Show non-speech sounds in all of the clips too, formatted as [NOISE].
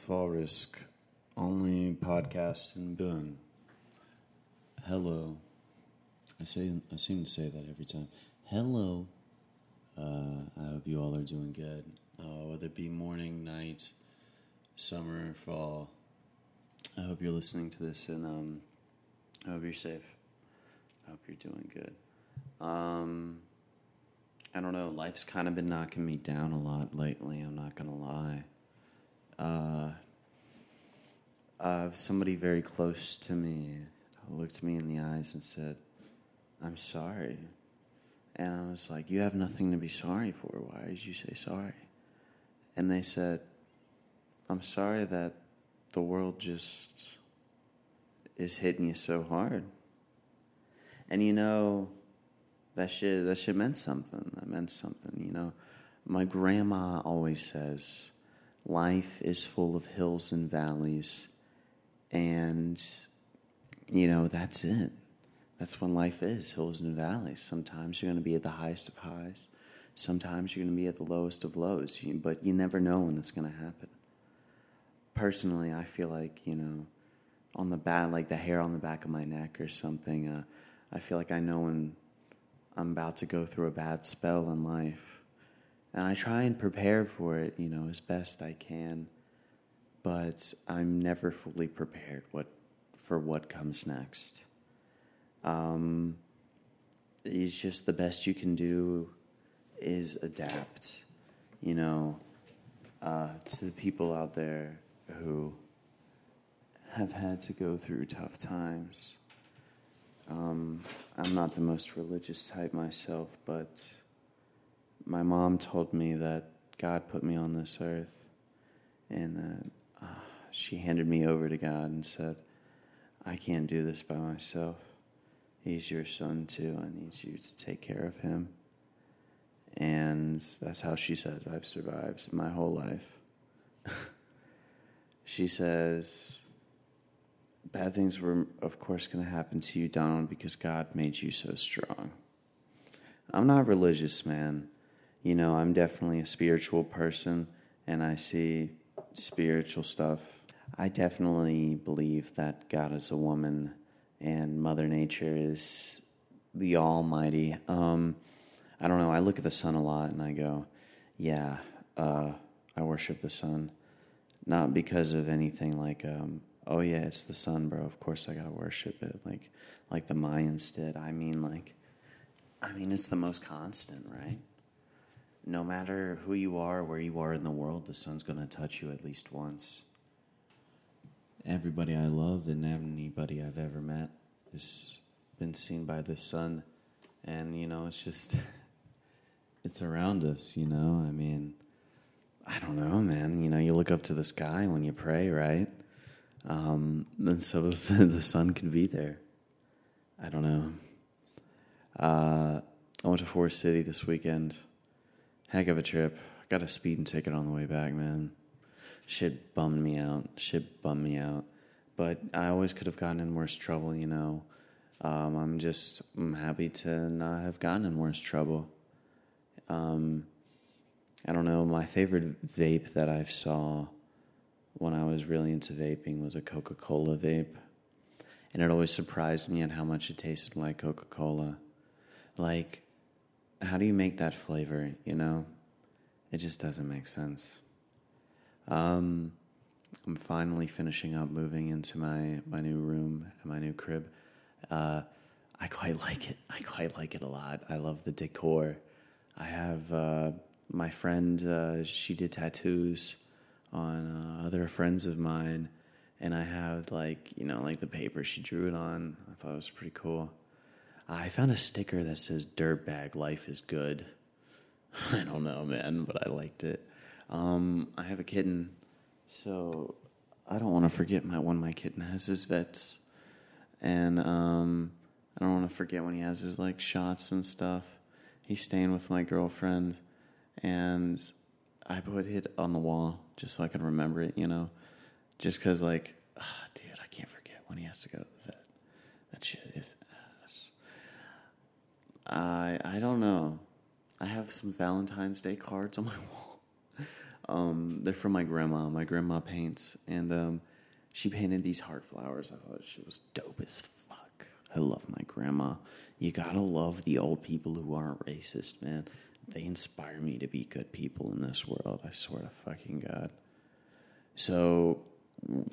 Fall Risk, only podcast in Boone. Hello. I say I seem to say that every time. Hello. Uh, I hope you all are doing good. Uh, whether it be morning, night, summer, fall. I hope you're listening to this, and um, I hope you're safe. I hope you're doing good. Um, I don't know. Life's kind of been knocking me down a lot lately. I'm not gonna lie. Uh, uh, somebody very close to me looked me in the eyes and said, "I'm sorry," and I was like, "You have nothing to be sorry for. Why did you say sorry?" And they said, "I'm sorry that the world just is hitting you so hard." And you know, that shit that shit meant something. That meant something, you know. My grandma always says, life is full of hills and valleys and you know, that's it. That's when life is, hills and valleys. Sometimes you're going to be at the highest of highs. Sometimes you're going to be at the lowest of lows, but you never know when that's going to happen. Personally, I feel like, you know, on the back, like the hair on the back of my neck or something, uh, I feel like I know when I'm about to go through a bad spell in life. And I try and prepare for it, you know, as best I can. But I'm never fully prepared what for what comes next. Um, it's just the best you can do is adapt, you know, uh, to the people out there who have had to go through tough times. Um, I'm not the most religious type myself, but my mom told me that God put me on this earth and that she handed me over to God and said, I can't do this by myself. He's your son too. I need you to take care of him. And that's how she says I've survived my whole life. [LAUGHS] she says, Bad things were, of course, going to happen to you, Donald, because God made you so strong. I'm not religious, man. You know, I'm definitely a spiritual person, and I see spiritual stuff I definitely believe that God is a woman and Mother Nature is the Almighty. Um, I don't know. I look at the sun a lot and I go, yeah, uh, I worship the sun. Not because of anything like, um, oh yeah, it's the sun, bro. Of course I gotta worship it, like like the Mayans did. I mean, like, I mean, it's the most constant, right? No matter who you are, where you are in the world, the sun's gonna touch you at least once everybody I love and anybody I've ever met has been seen by the sun. And, you know, it's just, [LAUGHS] it's around us, you know? I mean, I don't know, man. You know, you look up to the sky when you pray, right? Um, and so [LAUGHS] the sun can be there. I don't know. Uh, I went to Forest City this weekend. Heck of a trip. Got a speeding ticket on the way back, man shit bummed me out. Shit bummed me out. But I always could have gotten in worse trouble, you know. Um, I'm just I'm happy to not have gotten in worse trouble. Um, I don't know. My favorite vape that I saw when I was really into vaping was a Coca Cola vape. And it always surprised me at how much it tasted like Coca Cola. Like, how do you make that flavor, you know? It just doesn't make sense. Um, I'm finally finishing up moving into my, my new room and my new crib. Uh, I quite like it. I quite like it a lot. I love the decor. I have uh, my friend, uh, she did tattoos on uh, other friends of mine, and I have like, you know, like the paper she drew it on. I thought it was pretty cool. I found a sticker that says Dirtbag Life is Good. [LAUGHS] I don't know, man, but I liked it. Um, I have a kitten, so I don't want to forget my when my kitten has his vets, and um, I don't want to forget when he has his like shots and stuff. He's staying with my girlfriend, and I put it on the wall just so I can remember it. You know, just because like, oh, dude, I can't forget when he has to go to the vet. That shit is ass. I I don't know. I have some Valentine's Day cards on my [LAUGHS] wall. Um, they're from my grandma. My grandma paints, and um, she painted these heart flowers. I thought she was dope as fuck. I love my grandma. You gotta love the old people who aren't racist, man. They inspire me to be good people in this world. I swear to fucking God. So,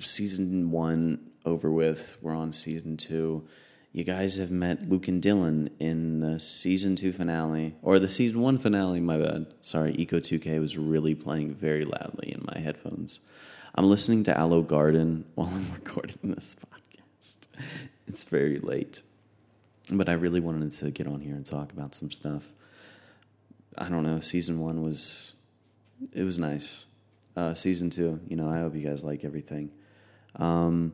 season one over with. We're on season two. You guys have met Luke and Dylan in the season two finale, or the season one finale, my bad. Sorry, Ecco2k was really playing very loudly in my headphones. I'm listening to Aloe Garden [LAUGHS] while I'm recording this podcast. It's very late. But I really wanted to get on here and talk about some stuff. I don't know, season one was, it was nice. Uh, season two, you know, I hope you guys like everything. Um,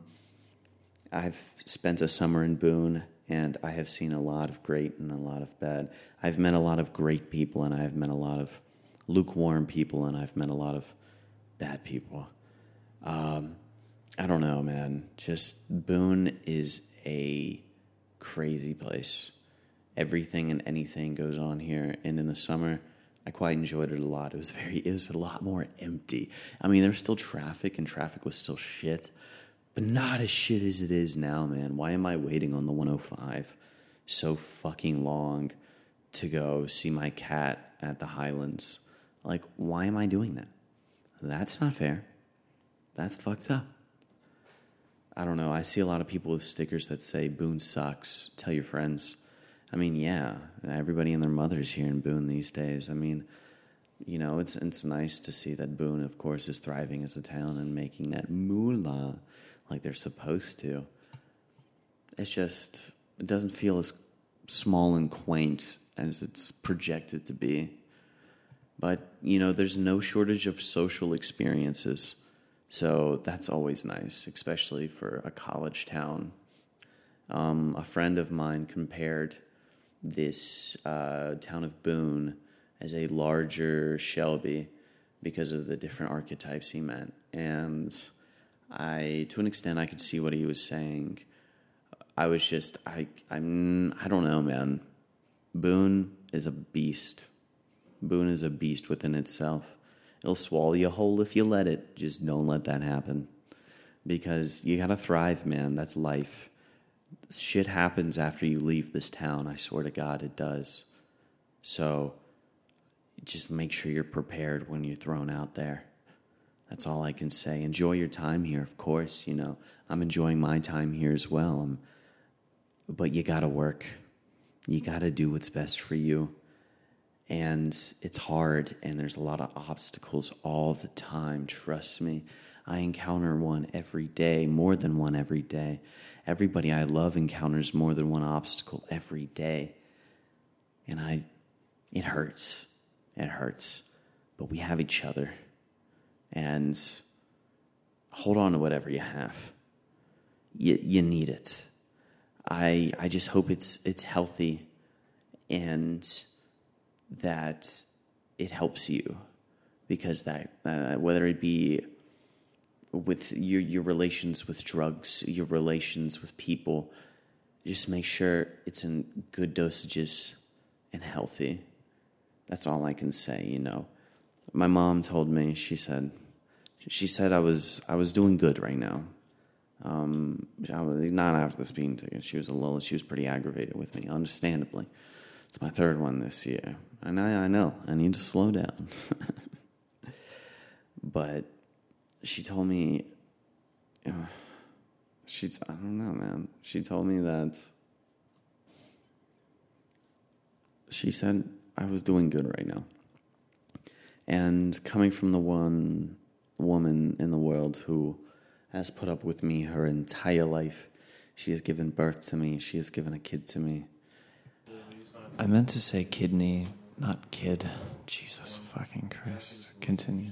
I've spent a summer in Boone and I have seen a lot of great and a lot of bad. I've met a lot of great people and I've met a lot of lukewarm people and I've met a lot of bad people. Um, I don't know, man. Just Boone is a crazy place. Everything and anything goes on here, and in the summer, I quite enjoyed it a lot. It was very, it was a lot more empty. I mean, there's still traffic, and traffic was still shit, but not as shit as it is now, man. Why am I waiting on the 105 so fucking long to go see my cat at the Highlands? Like, why am I doing that? That's not fair. That's fucked up. I don't know. I see a lot of people with stickers that say Boone sucks. Tell your friends. I mean, yeah, everybody and their mothers here in Boone these days. I mean, you know, it's it's nice to see that Boone, of course, is thriving as a town and making that moolah like they're supposed to. It's just it doesn't feel as small and quaint as it's projected to be. But, you know, there's no shortage of social experiences so that's always nice, especially for a college town. Um, a friend of mine compared this uh, town of Boone as a larger Shelby because of the different archetypes he meant. And I, to an extent, I could see what he was saying. I was just, I, I'm, I don't know, man. Boone is a beast. Boone is a beast within itself. It'll swallow you whole if you let it. Just don't let that happen. Because you gotta thrive, man. That's life. Shit happens after you leave this town. I swear to God, it does. So just make sure you're prepared when you're thrown out there. That's all I can say. Enjoy your time here, of course. You know, I'm enjoying my time here as well. Um, but you gotta work. You gotta do what's best for you and it's hard and there's a lot of obstacles all the time trust me i encounter one every day more than one every day everybody i love encounters more than one obstacle every day and i it hurts it hurts but we have each other and hold on to whatever you have you, you need it i i just hope it's it's healthy and that it helps you because that uh, whether it be with your your relations with drugs, your relations with people, just make sure it's in good dosages and healthy. That's all I can say, you know. My mom told me, she said she said I was I was doing good right now. Um, not after the speeding ticket. She was a little. She was pretty aggravated with me, understandably. It's my third one this year. And I, I know, I need to slow down. [LAUGHS] but she told me, [SIGHS] she, I don't know, man. She told me that she said I was doing good right now. And coming from the one woman in the world who has put up with me her entire life, she has given birth to me, she has given a kid to me I meant to say kidney, not kid. Jesus fucking Christ. Continue.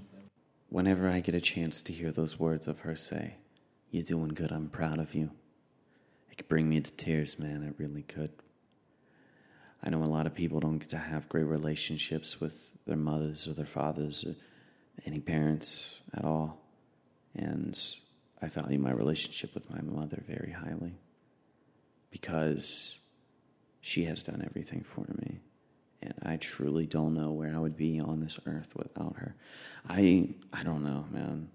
Whenever I get a chance to hear those words of her say, You're doing good, I'm proud of you, it could bring me to tears, man. It really could. I know a lot of people don't get to have great relationships with their mothers or their fathers or any parents at all. And I value my relationship with my mother very highly because she has done everything for me. and I truly don't know where I would be on this earth without her. I I don't know, man.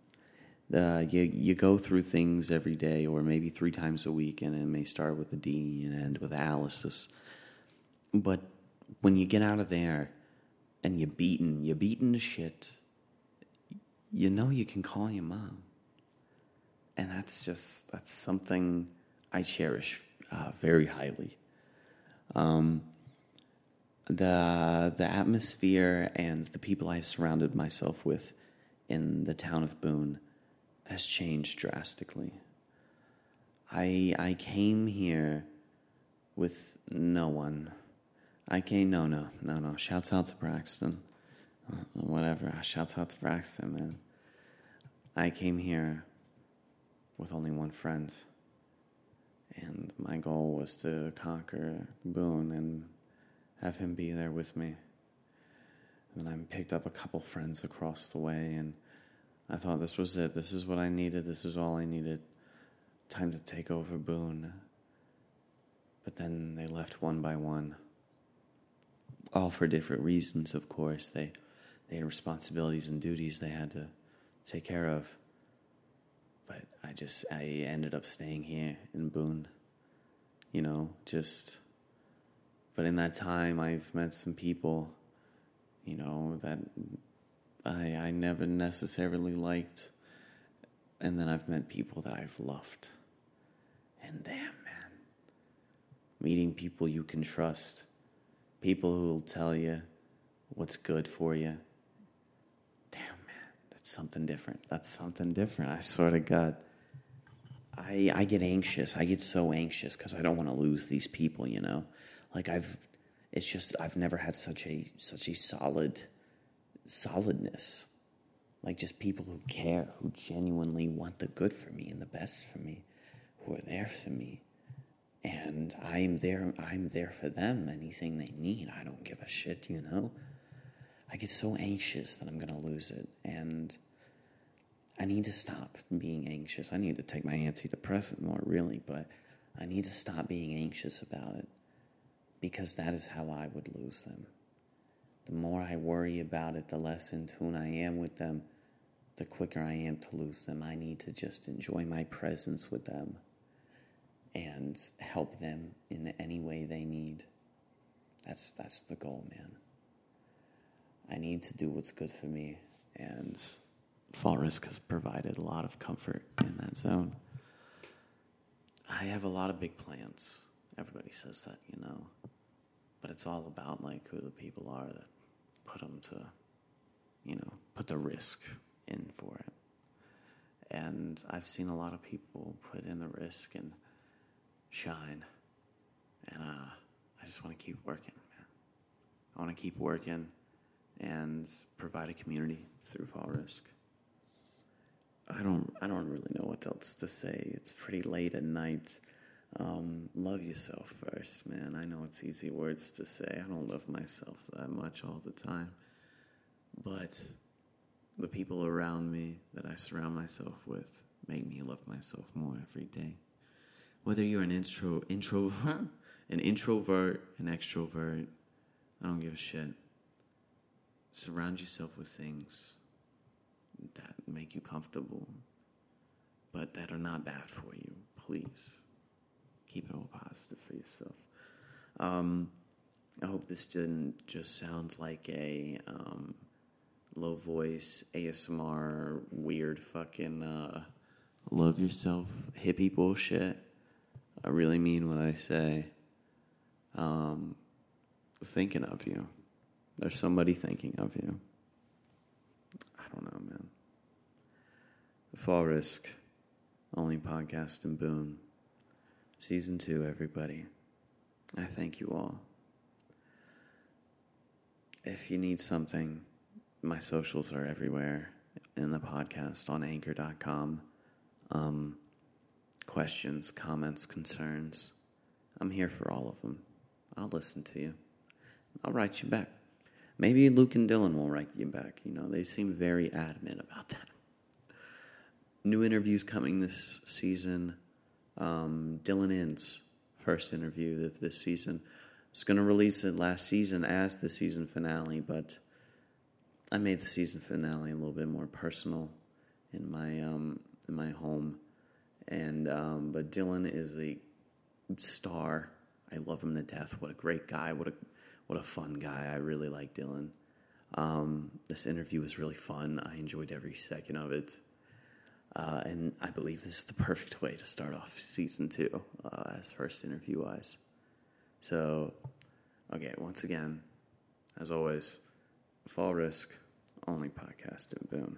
The, you you go through things every day, or maybe three times a week, and it may start with a D and end with Alice's. But when you get out of there, and you're beaten, you're beaten to shit. You know you can call your mom, and that's just that's something I cherish uh, very highly. Um, the the atmosphere and the people I've surrounded myself with in the town of Boone has changed drastically. I I came here with no one. I came no no no no. Shouts out to Braxton. Whatever. Shouts out to Braxton, man. I came here with only one friend. And my goal was to conquer Boone and have him be there with me. And I picked up a couple friends across the way, and I thought this was it. This is what I needed. This is all I needed. Time to take over Boone. But then they left one by one. All for different reasons, of course. They, they had responsibilities and duties they had to take care of. But I just, I ended up staying here in Boone. You know, just but in that time, I've met some people, you know, that I, I never necessarily liked. And then I've met people that I've loved. And damn, man, meeting people you can trust, people who will tell you what's good for you. Something different. That's something different. I swear to God. I, I get anxious. I get so anxious because I don't want to lose these people, you know? like I've it's just I've never had such a such a solid solidness. Like just people who care, who genuinely want the good for me and the best for me, who are there for me. And I'm there I'm there for them, anything they need. I don't give a shit, you know? I get so anxious that I'm gonna lose it. And I need to stop being anxious. I need to take my antidepressant more, really, but I need to stop being anxious about it because that is how I would lose them. The more I worry about it, the less in tune I am with them, the quicker I am to lose them. I need to just enjoy my presence with them and help them in any way they need. That's that's the goal, man. I need to do what's good for me, and Fall Risk has provided a lot of comfort in that zone. I have a lot of big plans. Everybody says that, you know. But it's all about like who the people are that put them to, you know, put the risk in for it. And I've seen a lot of people put in the risk and shine. And uh, I just want to keep working, man. I want to keep working and provide a community through Fall Risk. I don't I don't really know what else to say. It's pretty late at night. Um, love yourself first, man. I know it's easy words to say. I don't love myself that much all the time. But the people around me that I surround myself with make me love myself more every day. Whether you're an intro introvert, [LAUGHS] an introvert, an extrovert, I don't give a shit. Surround yourself with things that make you comfortable, but that are not bad for you, please keep it all positive for yourself. Um, I hope this didn't just sound like a um, low voice ASMR weird fucking uh, love yourself hippie bullshit. I really mean what I say. Um, thinking of you. There's somebody thinking of you. I don't know, man. The Fall Risk, only podcast in Boone. Season 2, everybody. I thank you all. If you need something, my socials are everywhere in the podcast on anchor.com. Um, questions, comments, concerns. I'm here for all of them. I'll listen to you. I'll write you back. Maybe Luke and Dylan will write you back. You know, they seem very adamant about [LAUGHS] that. New interviews coming this season um, Dylan Inns, first interview of this season. was going to release it last season as the season finale, but I made the season finale a little bit more personal in my um, in my home, and um, but Dylan is a star. I love him to death. What a great guy. What a what a fun guy. I really like Dylan. Um, this interview was really fun. I enjoyed every second of it. Uh, and I believe this is the perfect way to start off season two uh, as first interview wise. So, okay, once again, as always, fall risk, only podcast, and Boone.